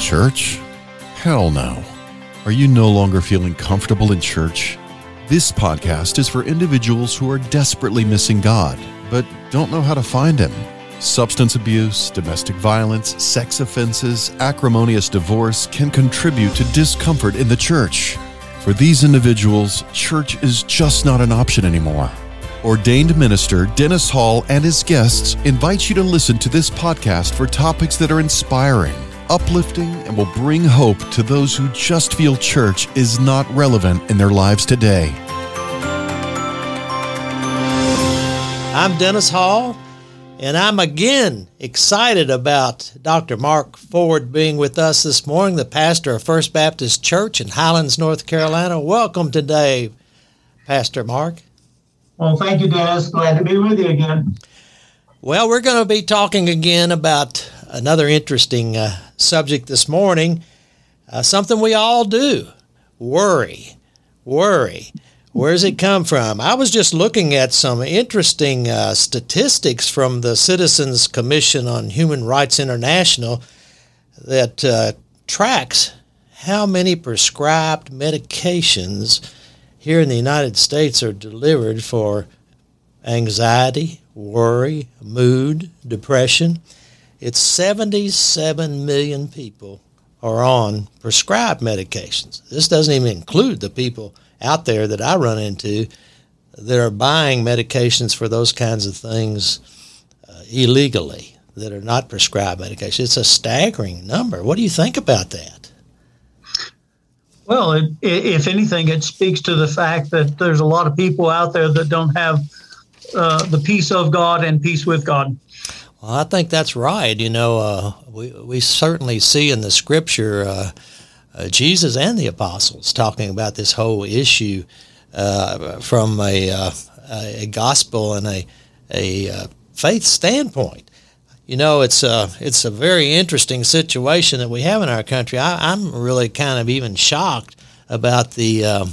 church? Hell no. Are you no longer feeling comfortable in church? This podcast is for individuals who are desperately missing God, but don't know how to find Him. Substance abuse, domestic violence, sex offenses, acrimonious divorce can contribute to discomfort in the church. For these individuals, church is just not an option anymore. Ordained minister Dennis Hall and his guests invite you to listen to this podcast for topics that are inspiring, uplifting, and will bring hope to those who just feel church is not relevant in their lives today. I'm Dennis Hall, and I'm again excited about Dr. Mark Ford being with us this morning, the pastor of First Baptist Church in Highlands, North Carolina. Welcome today, Pastor Mark. Well, thank you, Dennis. Glad to be with you again. Well, we're going to be talking again about another interesting uh, subject this morning. Uh, something we all do worry. Worry. Where does it come from? I was just looking at some interesting uh, statistics from the Citizens Commission on Human Rights International that uh, tracks how many prescribed medications here in the United States are delivered for anxiety, worry, mood, depression. It's 77 million people are on prescribed medications. This doesn't even include the people out there that I run into that are buying medications for those kinds of things uh, illegally that are not prescribed medications. It's a staggering number. What do you think about that? Well, it, if anything, it speaks to the fact that there's a lot of people out there that don't have uh, the peace of God and peace with God. Well, I think that's right. You know, uh, we we certainly see in the Scripture uh, uh Jesus and the apostles talking about this whole issue uh, from a uh, a gospel and a a faith standpoint you know, it's a it's a very interesting situation that we have in our country. I, am really kind of even shocked about the um,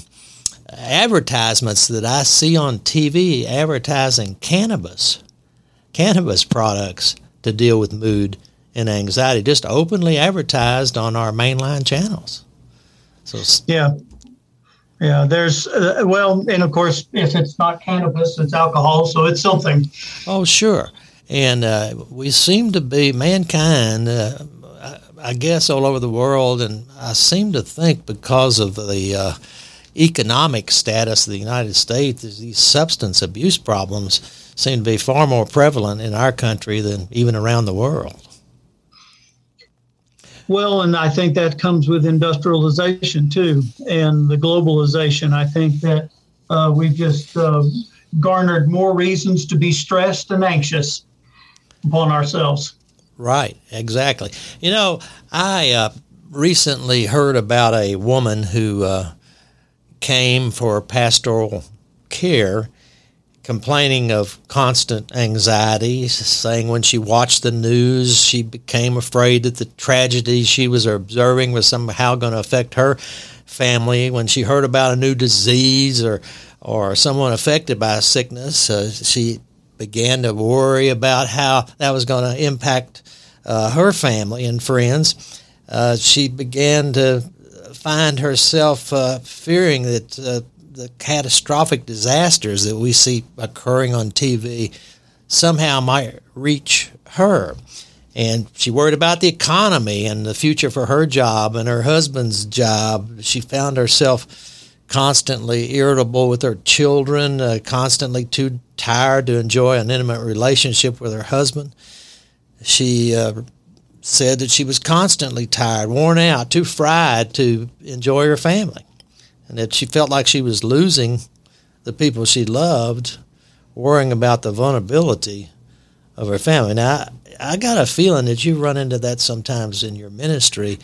advertisements that I see on TV advertising cannabis, cannabis products to deal with mood and anxiety, just openly advertised on our mainline channels. So yeah, yeah, there's uh, well, and of course, if it's not cannabis, it's alcohol, so it's something. Oh, sure. And uh, we seem to be, mankind, uh, I guess, all over the world, and I seem to think because of the uh, economic status of the United States, these substance abuse problems seem to be far more prevalent in our country than even around the world. Well, and I think that comes with industrialization too, and the globalization. I think that uh, we've just uh, garnered more reasons to be stressed and anxious upon ourselves. Right, exactly. You know, I uh, recently heard about a woman who uh, came for pastoral care complaining of constant anxiety, saying when she watched the news, she became afraid that the tragedy she was observing was somehow going to affect her family. When she heard about a new disease or or someone affected by sickness, uh, she began to worry about how that was going to impact uh, her family and friends. Uh, she began to find herself uh, fearing that uh, the catastrophic disasters that we see occurring on TV somehow might reach her. And she worried about the economy and the future for her job and her husband's job. She found herself constantly irritable with her children, uh, constantly too tired to enjoy an intimate relationship with her husband. She uh, said that she was constantly tired, worn out, too fried to enjoy her family, and that she felt like she was losing the people she loved, worrying about the vulnerability of her family. Now, I, got a feeling that you run into that sometimes in your ministry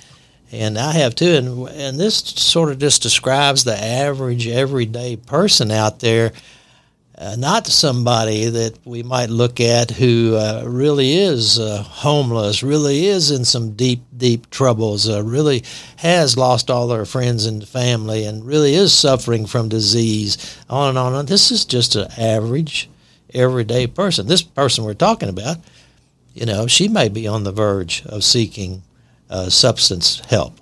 and I have too. And and this sort of just describes the average everyday person out there, uh, not somebody that we might look at who uh, really is uh, homeless, really is in some deep deep troubles, uh, really has lost all their friends and family, and really is suffering from disease. On and on. And this is just an average everyday person. This person we're talking about, you know, she may be on the verge of seeking uh, substance help.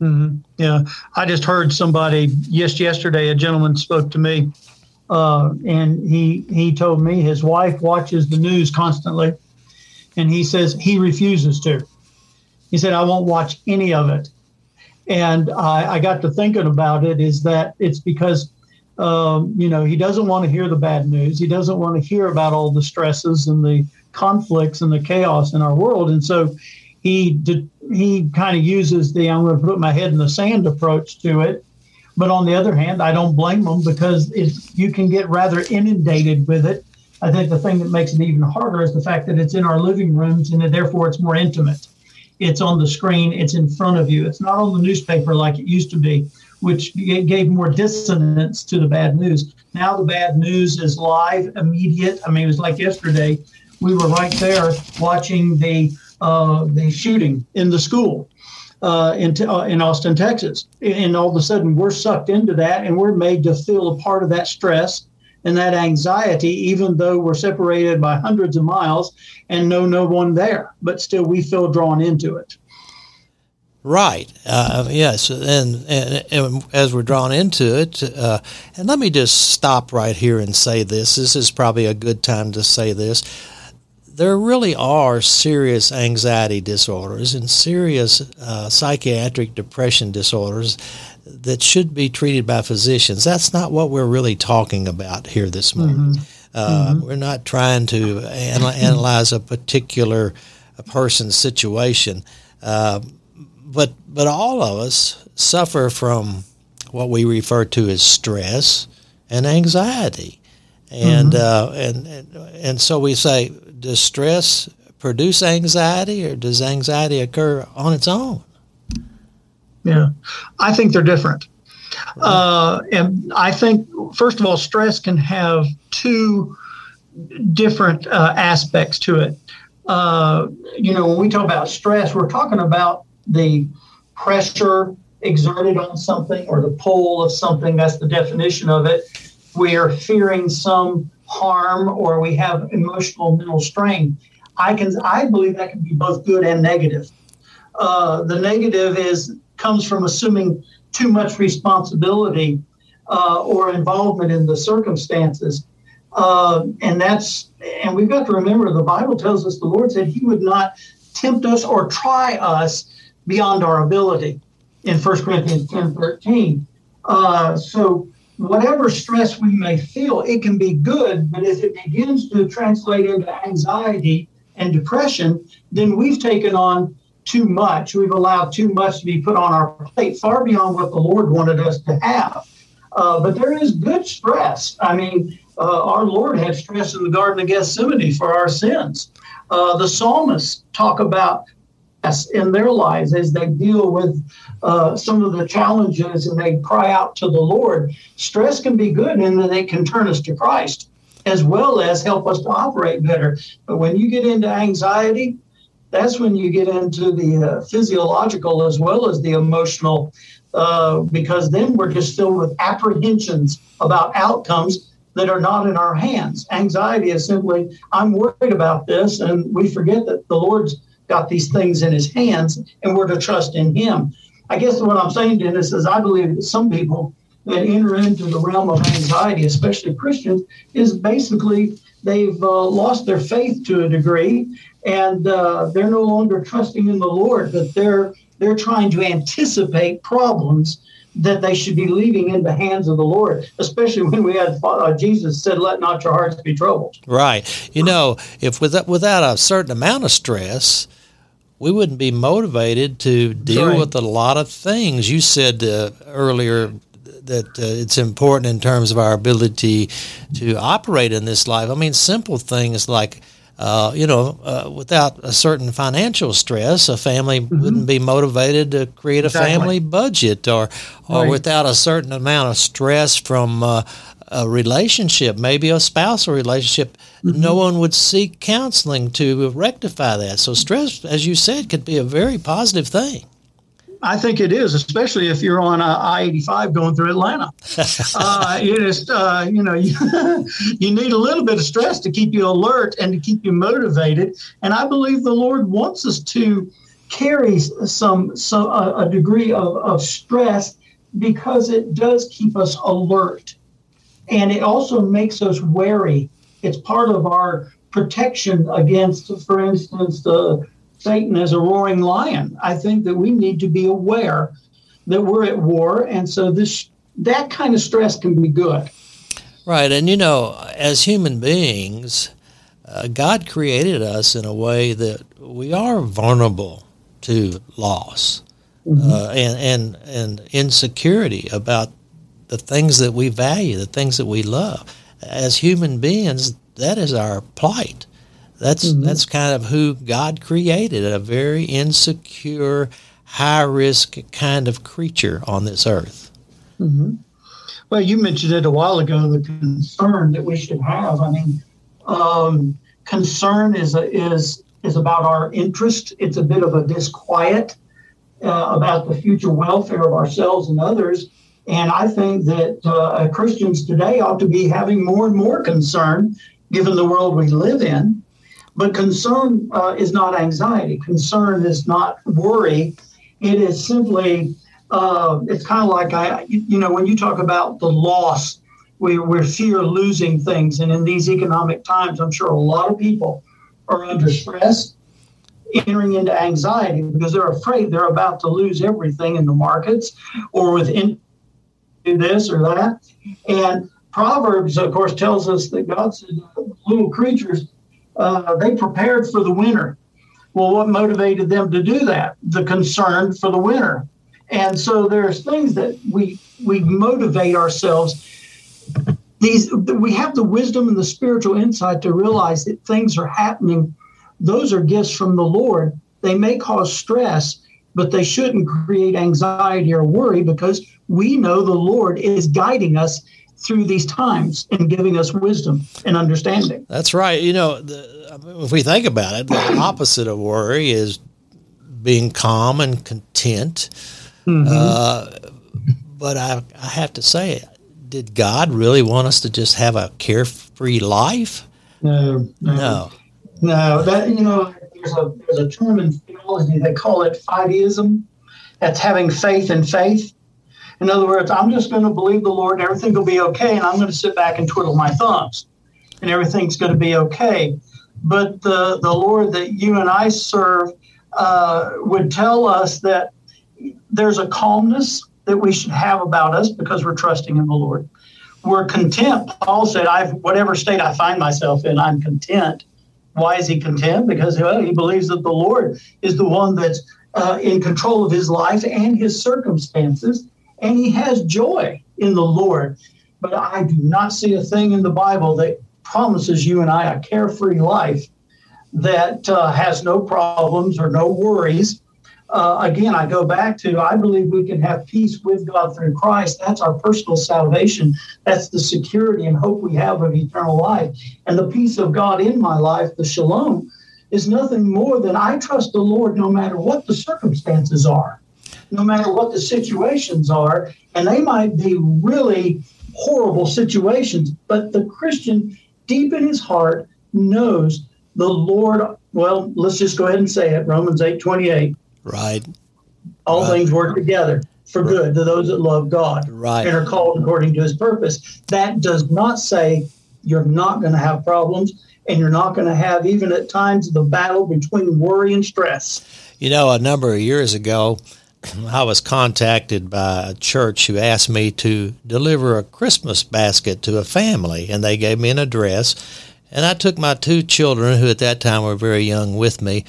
Mm-hmm. Yeah, I just heard somebody just yesterday. A gentleman spoke to me, uh, and he he told me his wife watches the news constantly, and he says he refuses to. He said, "I won't watch any of it." And I, I got to thinking about it. Is that it's because um, you know he doesn't want to hear the bad news. He doesn't want to hear about all the stresses and the conflicts and the chaos in our world, and so he did, he kind of uses the I'm going to put my head in the sand approach to it. But on the other hand, I don't blame them because you can get rather inundated with it. I think the thing that makes it even harder is the fact that it's in our living rooms and therefore it's more intimate. It's on the screen, it's in front of you. It's not on the newspaper like it used to be, which gave more dissonance to the bad news. Now the bad news is live, immediate. I mean, it was like yesterday. We were right there watching the uh, the shooting in the school uh, in, uh, in Austin, Texas. And all of a sudden, we're sucked into that and we're made to feel a part of that stress and that anxiety, even though we're separated by hundreds of miles and know no one there. But still, we feel drawn into it. Right. Uh, yes. And, and, and, as we're drawn into it, uh, and let me just stop right here and say this. This is probably a good time to say this there really are serious anxiety disorders and serious uh, psychiatric depression disorders that should be treated by physicians. That's not what we're really talking about here this morning. Mm-hmm. Uh, mm-hmm. We're not trying to anal- analyze a particular person's situation, uh, but but all of us suffer from what we refer to as stress and anxiety, and mm-hmm. Uh, and, and and so we say does stress produce anxiety or does anxiety occur on its own? Yeah, I think they're different. Right. Uh, and I think, first of all, stress can have two different uh, aspects to it. Uh, you know, when we talk about stress, we're talking about the pressure exerted on something or the pull of something. That's the definition of it. We're fearing some harm or we have emotional mental strain. I can I believe that can be both good and negative. Uh, the negative is comes from assuming too much responsibility uh, or involvement in the circumstances, uh, and that's and we've got to remember the Bible tells us the Lord said He would not tempt us or try us beyond our ability in 1 Corinthians 10 13. Uh, so whatever stress we may feel, it can be good, but if it begins to translate into anxiety and depression, then we've taken on too much. We've allowed too much to be put on our plate, far beyond what the Lord wanted us to have. Uh, but there is good stress. I mean, uh, our Lord had stress in the Garden of Gethsemane for our sins. Uh, the psalmists talk about in their lives as they deal with uh, some of the challenges and they cry out to the Lord. Stress can be good in that it can turn us to Christ as well as help us to operate better. But when you get into anxiety, that's when you get into the uh, physiological as well as the emotional, uh, because then we're just filled with apprehensions about outcomes that are not in our hands. Anxiety is simply, I'm worried about this, and we forget that the Lord's got these things in his hands and we're to trust in him. I guess what I'm saying, Dennis, is I believe that some people that enter into the realm of anxiety, especially Christians, is basically they've uh, lost their faith to a degree and uh, they're no longer trusting in the Lord, but they're they're trying to anticipate problems that they should be leaving in the hands of the Lord, especially when we had uh, Jesus said, "Let not your hearts be troubled." Right. You know, if without without a certain amount of stress, we wouldn't be motivated to deal right. with a lot of things. You said uh, earlier that uh, it's important in terms of our ability to operate in this life. I mean, simple things like. Uh, you know, uh, without a certain financial stress, a family mm-hmm. wouldn't be motivated to create a family budget, or, or right. without a certain amount of stress from uh, a relationship, maybe a spousal relationship, mm-hmm. no one would seek counseling to rectify that. So stress, as you said, could be a very positive thing. I think it is, especially if you're on I eighty five going through Atlanta. uh, you just uh, you know you, you need a little bit of stress to keep you alert and to keep you motivated. And I believe the Lord wants us to carry some, some a, a degree of, of stress because it does keep us alert. And it also makes us wary. It's part of our protection against, for instance, the Satan as a roaring lion. I think that we need to be aware that we're at war, and so this that kind of stress can be good. Right, and you know, as human beings, uh, God created us in a way that we are vulnerable to loss mm-hmm. uh, and, and and insecurity about the things that we value, the things that we love. As human beings, that is our plight. That's mm-hmm. that's kind of who God created, a very insecure, high risk kind of creature on this earth. Mm-hmm. Well, you mentioned it a while ago, the concern that we should have. I mean, um, concern is a, is is about our interest. It's a bit of a disquiet uh, about the future welfare of ourselves and others. And I think that uh, Christians today ought to be having more and more concern, given the world we live in. But concern uh, is not anxiety. Concern is not worry. It is simply, uh, it's kind of like I, you know, when you talk about the loss we, we fear losing things. And in these economic times, I'm sure a lot of people are under stress, entering into anxiety because they're afraid they're about to lose everything in the markets or within this or that. And Proverbs, of course, tells us that God said little creatures, uh, they prepared for the winter. Well, what motivated them to do that? The concern for the winter. And so there's things that we we motivate ourselves these we have the wisdom and the spiritual insight to realize that things are happening those are gifts from the lord they may cause stress but they shouldn't create anxiety or worry because we know the lord is guiding us through these times and giving us wisdom and understanding that's right you know the, if we think about it the opposite of worry is being calm and content mm-hmm. uh, but I, I have to say did God really want us to just have a carefree life? No, no, no. That you know, there's a there's a term in theology they call it fideism. That's having faith in faith. In other words, I'm just going to believe the Lord, and everything will be okay, and I'm going to sit back and twiddle my thumbs, and everything's going to be okay. But the the Lord that you and I serve uh, would tell us that there's a calmness that we should have about us because we're trusting in the Lord. We're content. Paul said, "I've whatever state I find myself in, I'm content." Why is he content? Because well, he believes that the Lord is the one that's uh, in control of his life and his circumstances, and he has joy in the Lord. But I do not see a thing in the Bible that promises you and I a carefree life that uh, has no problems or no worries uh, again, I go back to I believe we can have peace with God through Christ. That's our personal salvation. That's the security and hope we have of eternal life. And the peace of God in my life, the shalom, is nothing more than I trust the Lord no matter what the circumstances are, no matter what the situations are. And they might be really horrible situations, but the Christian, deep in his heart, knows the Lord. Well, let's just go ahead and say it Romans 8 28 Right. All right. things work together for right. good to those that love God right. and are called according to his purpose. That does not say you're not going to have problems and you're not going to have, even at times, the battle between worry and stress. You know, a number of years ago, I was contacted by a church who asked me to deliver a Christmas basket to a family, and they gave me an address. And I took my two children, who at that time were very young, with me,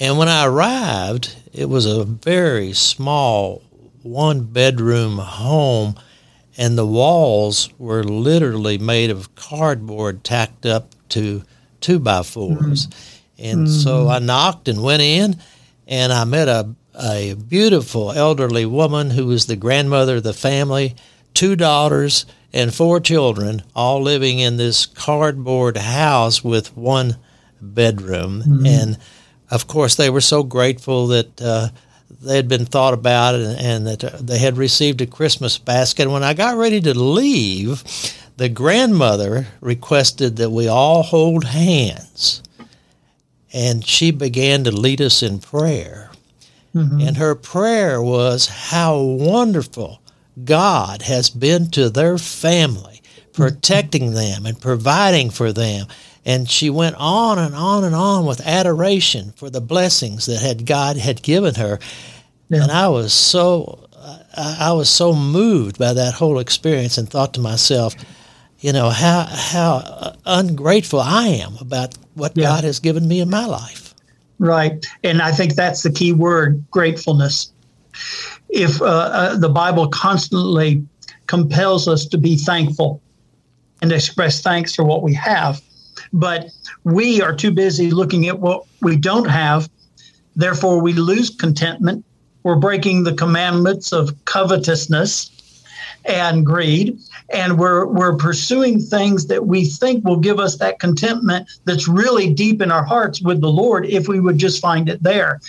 and when I arrived, it was a very small one bedroom home, and the walls were literally made of cardboard tacked up to two by 4s mm-hmm. And mm-hmm. so I knocked and went in, and I met a, a beautiful elderly woman who was the grandmother of the family, two daughters, and four children, all living in this cardboard house with one bedroom. Mm-hmm. And of course, they were so grateful that uh, they had been thought about and, and that uh, they had received a Christmas basket. When I got ready to leave, the grandmother requested that we all hold hands. and she began to lead us in prayer. Mm-hmm. And her prayer was how wonderful God has been to their family, protecting them and providing for them. And she went on and on and on with adoration for the blessings that had God had given her. Yeah. And I was so I was so moved by that whole experience and thought to myself, you know, how how ungrateful I am about what yeah. God has given me in my life. Right. And I think that's the key word, gratefulness. If uh, uh, the Bible constantly compels us to be thankful and express thanks for what we have, but we are too busy looking at what we don't have. Therefore, we lose contentment. We're breaking the commandments of covetousness and greed and we're we're pursuing things that we think will give us that contentment that's really deep in our hearts with the Lord if we would just find it there.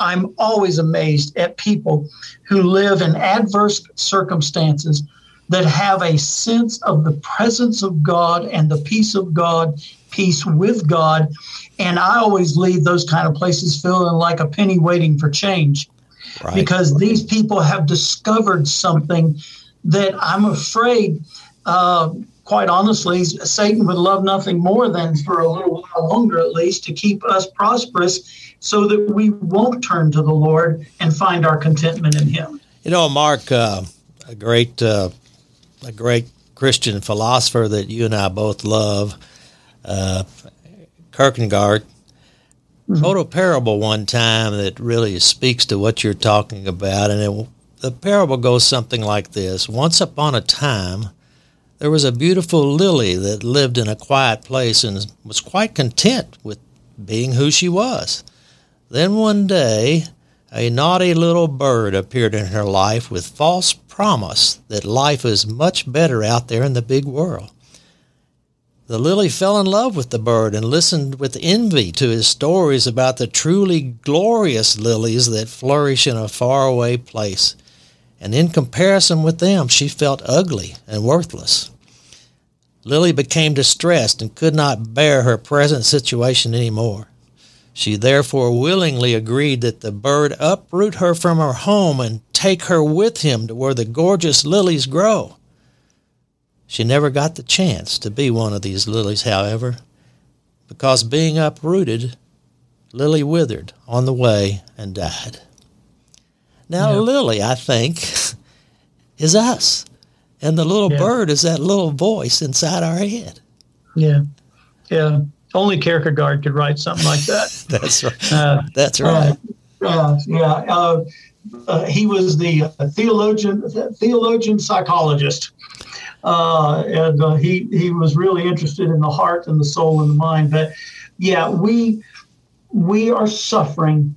I'm always amazed at people who live in adverse circumstances that have a sense of the presence of God and the peace of God, peace with God. And I always leave those kind of places feeling like a penny waiting for change. Right. Because these people have discovered something that I'm afraid, uh, quite honestly, Satan would love nothing more than for a little while longer, at least, to keep us prosperous so that we won't turn to the Lord and find our contentment in Him. You know, Mark, uh, a great, uh, a great Christian philosopher that you and I both love, uh, Kierkegaard, mm-hmm. wrote a parable one time that really speaks to what you're talking about, and it the parable goes something like this Once upon a time, there was a beautiful lily that lived in a quiet place and was quite content with being who she was. Then one day, a naughty little bird appeared in her life with false promise that life is much better out there in the big world. The lily fell in love with the bird and listened with envy to his stories about the truly glorious lilies that flourish in a faraway place and in comparison with them, she felt ugly and worthless. Lily became distressed and could not bear her present situation any more. She therefore willingly agreed that the bird uproot her from her home and take her with him to where the gorgeous lilies grow. She never got the chance to be one of these lilies, however, because being uprooted, Lily withered on the way and died. Now, yeah. Lily, I think, is us. And the little yeah. bird is that little voice inside our head. Yeah. Yeah. Only Kierkegaard could write something like that. That's right. Uh, That's right. Uh, yeah. Uh, uh, he was the theologian, theologian psychologist. Uh, and uh, he, he was really interested in the heart and the soul and the mind. But yeah, we, we are suffering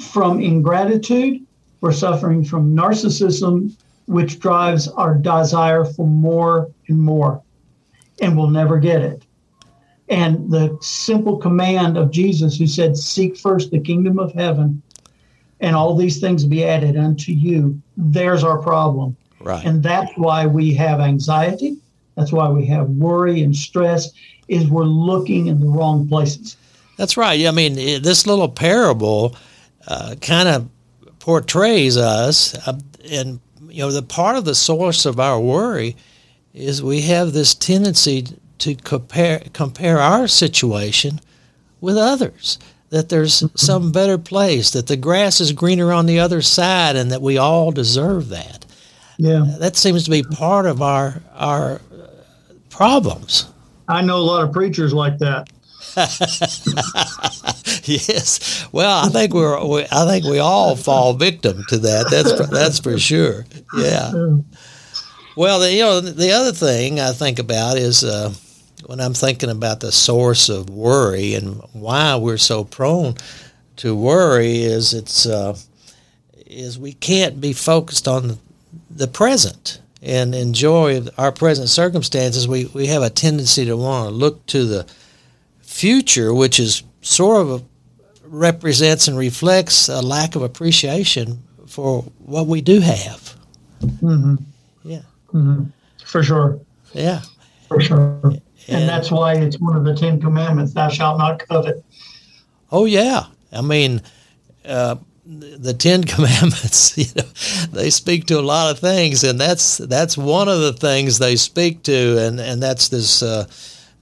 from ingratitude we're suffering from narcissism, which drives our desire for more and more, and we'll never get it. And the simple command of Jesus, who said, Seek first the kingdom of heaven, and all these things be added unto you, there's our problem. Right. And that's why we have anxiety. That's why we have worry and stress, is we're looking in the wrong places. That's right. I mean, this little parable uh, kind of portrays us, uh, and you know, the part of the source of our worry is we have this tendency to compare compare our situation with others. That there's mm-hmm. some better place, that the grass is greener on the other side, and that we all deserve that. Yeah, that seems to be part of our our problems. I know a lot of preachers like that. yes. Well, I think we're. We, I think we all fall victim to that. That's that's for sure. Yeah. Well, the, you know, the other thing I think about is uh, when I'm thinking about the source of worry and why we're so prone to worry is it's uh, is we can't be focused on the present and enjoy our present circumstances. We we have a tendency to want to look to the future, which is sort of a, represents and reflects a lack of appreciation for what we do have. Mm-hmm. Yeah. Mm-hmm. For sure. Yeah. For sure. And, and, that's why it's one of the Ten Commandments: "Thou shalt not covet." Oh yeah, I mean, uh, the Ten Commandments. You know, they speak to a lot of things, and that's that's one of the things they speak to, and and that's this. Uh,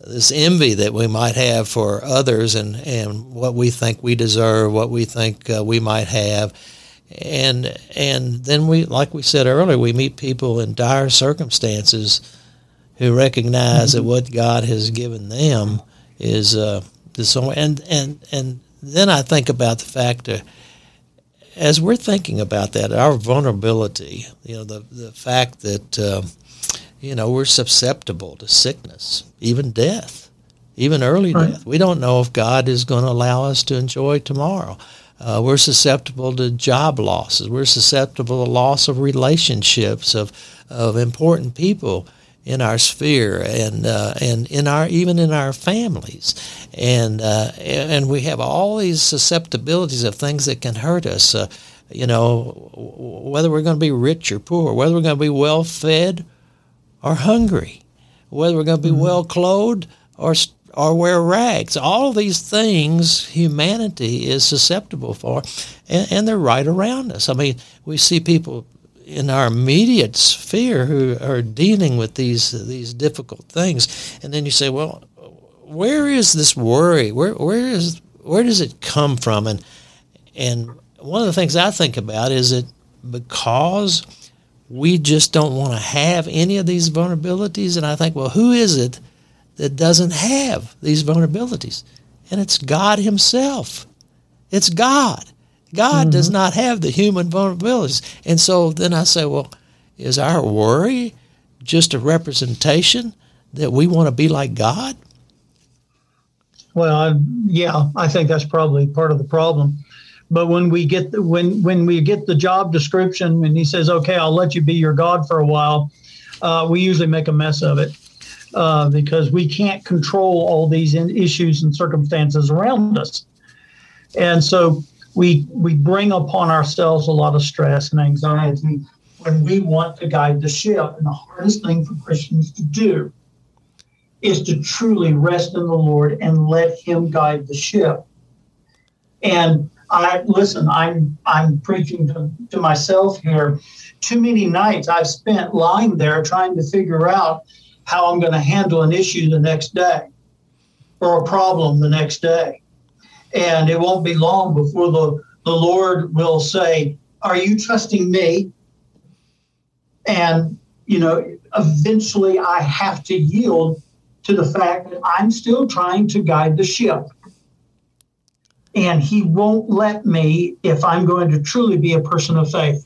this envy that we might have for others and, and what we think we deserve, what we think uh, we might have. And and then we, like we said earlier, we meet people in dire circumstances who recognize mm-hmm. that what God has given them is uh, is so. And and and then I think about the fact that as we're thinking about that, our vulnerability, you know, the the fact that uh, you know we're susceptible to sickness, even death, even early right. death. We don't know if God is going to allow us to enjoy tomorrow. Uh, we're susceptible to job losses. We're susceptible to loss of relationships of of important people in our sphere and uh, and in our even in our families, and uh, and we have all these susceptibilities of things that can hurt us. Uh, you know, whether we're going to be rich or poor, whether we're going to be well fed or hungry, whether we're going to be mm-hmm. well clothed or or wear rags. All these things humanity is susceptible for, and, and they're right around us. I mean, we see people in our immediate sphere who are dealing with these these difficult things, and then you say, well, where is this worry? Where where is where does it come from? And and one of the things I think about is it because we just don't want to have any of these vulnerabilities, and I think, well, who is it that doesn't have these vulnerabilities? And it's God Himself. It's God. God mm-hmm. does not have the human vulnerabilities. And so then I say, well, is our worry just a representation that we want to be like God? Well, I, yeah, I think that's probably part of the problem. But when we get the, when when we get the job description and he says, "Okay, I'll let you be your God for a while," uh, we usually make a mess of it uh, because we can't control all these issues and circumstances around us. And so we we bring upon ourselves a lot of stress and anxiety when we want to guide the ship. And the hardest thing for Christians to do is to truly rest in the Lord and let Him guide the ship. And I listen, I'm I'm preaching to, to myself here. Too many nights I've spent lying there trying to figure out how I'm going to handle an issue the next day or a problem the next day. And it won't be long before the, the Lord will say, Are you trusting me? And, you know, eventually I have to yield to the fact that I'm still trying to guide the ship. And He won't let me if I'm going to truly be a person of faith.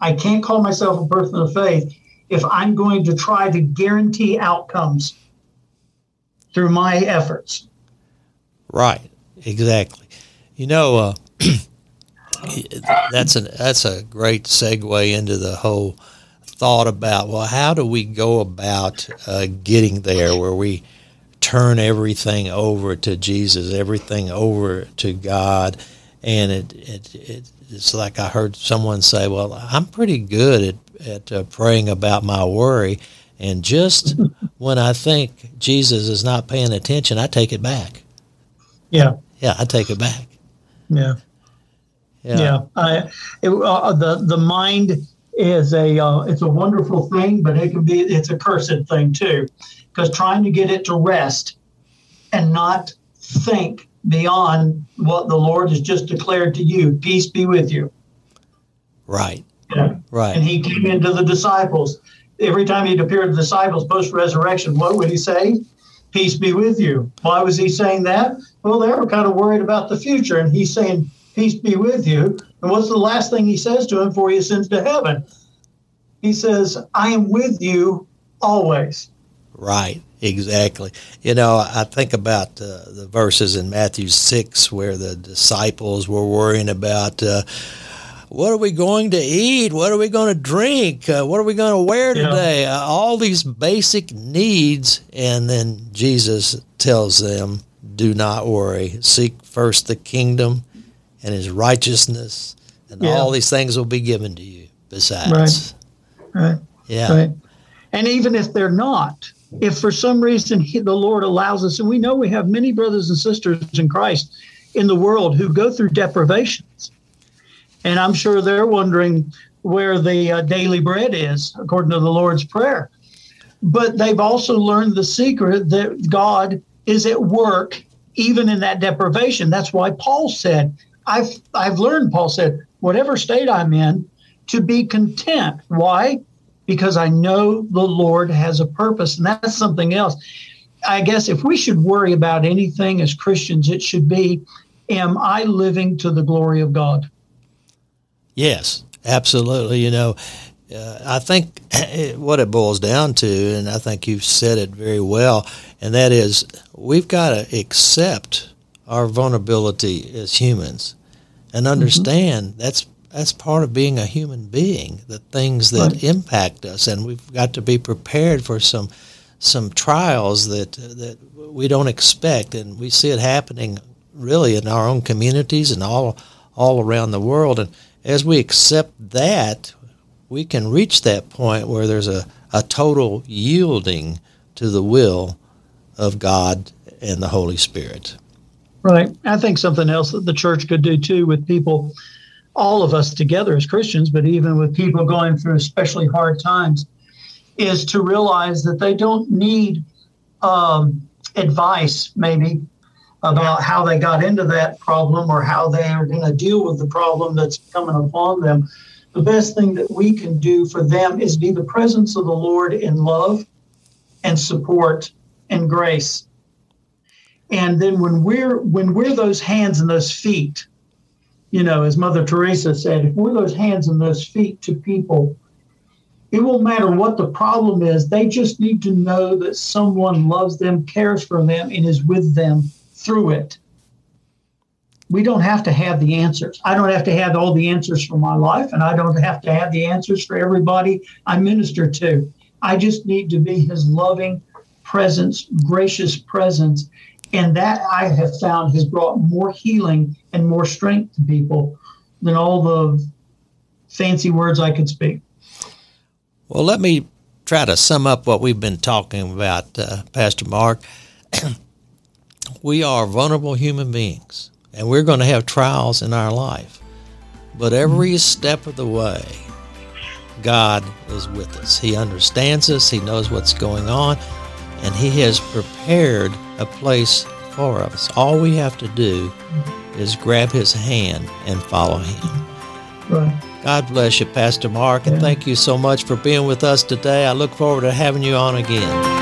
I can't call myself a person of faith if I'm going to try to guarantee outcomes through my efforts. Right. Exactly. You know, uh, that's a that's a great segue into the whole thought about well, how do we go about uh, getting there where we turn everything over to Jesus, everything over to God, and it, it, it it's like I heard someone say, well, I'm pretty good at at uh, praying about my worry. And just when I think Jesus is not paying attention, I take it back. Yeah yeah, I take it back. Yeah. Yeah. yeah. I, it, uh, the, the mind is a, uh, it's a wonderful thing, but it can be, it's a cursed thing too, because trying to get it to rest and not think beyond what the Lord has just declared to you, peace be with you. Right. Yeah. Right. And he came into the disciples. Every time he'd appear to the disciples post resurrection, what would he say? Peace be with you. Why was he saying that? Well, they were kind of worried about the future, and he's saying, Peace be with you. And what's the last thing he says to him before he ascends to heaven? He says, I am with you always. Right, exactly. You know, I think about uh, the verses in Matthew 6 where the disciples were worrying about. Uh, what are we going to eat? What are we going to drink? Uh, what are we going to wear today? Yeah. Uh, all these basic needs. And then Jesus tells them, do not worry. Seek first the kingdom and his righteousness, and yeah. all these things will be given to you besides. Right. Right. Yeah. Right. And even if they're not, if for some reason he, the Lord allows us, and we know we have many brothers and sisters in Christ in the world who go through deprivations. And I'm sure they're wondering where the uh, daily bread is, according to the Lord's Prayer. But they've also learned the secret that God is at work even in that deprivation. That's why Paul said, I've, I've learned, Paul said, whatever state I'm in, to be content. Why? Because I know the Lord has a purpose. And that's something else. I guess if we should worry about anything as Christians, it should be Am I living to the glory of God? Yes, absolutely. You know, uh, I think what it boils down to, and I think you've said it very well, and that is we've got to accept our vulnerability as humans and understand mm-hmm. that's that's part of being a human being the things that right. impact us and we've got to be prepared for some some trials that that we don't expect and we see it happening really in our own communities and all all around the world and as we accept that we can reach that point where there's a, a total yielding to the will of God and the Holy Spirit. Right. I think something else that the church could do too with people, all of us together as Christians, but even with people going through especially hard times, is to realize that they don't need um, advice, maybe, about how they got into that problem or how they are going to deal with the problem that's coming upon them. The best thing that we can do for them is be the presence of the Lord in love and support and grace and then when we're when we're those hands and those feet, you know, as Mother Teresa said, if we're those hands and those feet to people, it won't matter what the problem is. They just need to know that someone loves them, cares for them, and is with them through it. We don't have to have the answers. I don't have to have all the answers for my life, and I don't have to have the answers for everybody I minister to. I just need to be his loving presence, gracious presence, and that I have found has brought more healing and more strength to people than all the fancy words I could speak. Well, let me try to sum up what we've been talking about, uh, Pastor Mark. we are vulnerable human beings, and we're going to have trials in our life. But every step of the way, God is with us. He understands us, He knows what's going on, and He has prepared a place for us. All we have to do is grab His hand and follow Him. Right. God bless you, Pastor Mark, and yeah. thank you so much for being with us today. I look forward to having you on again.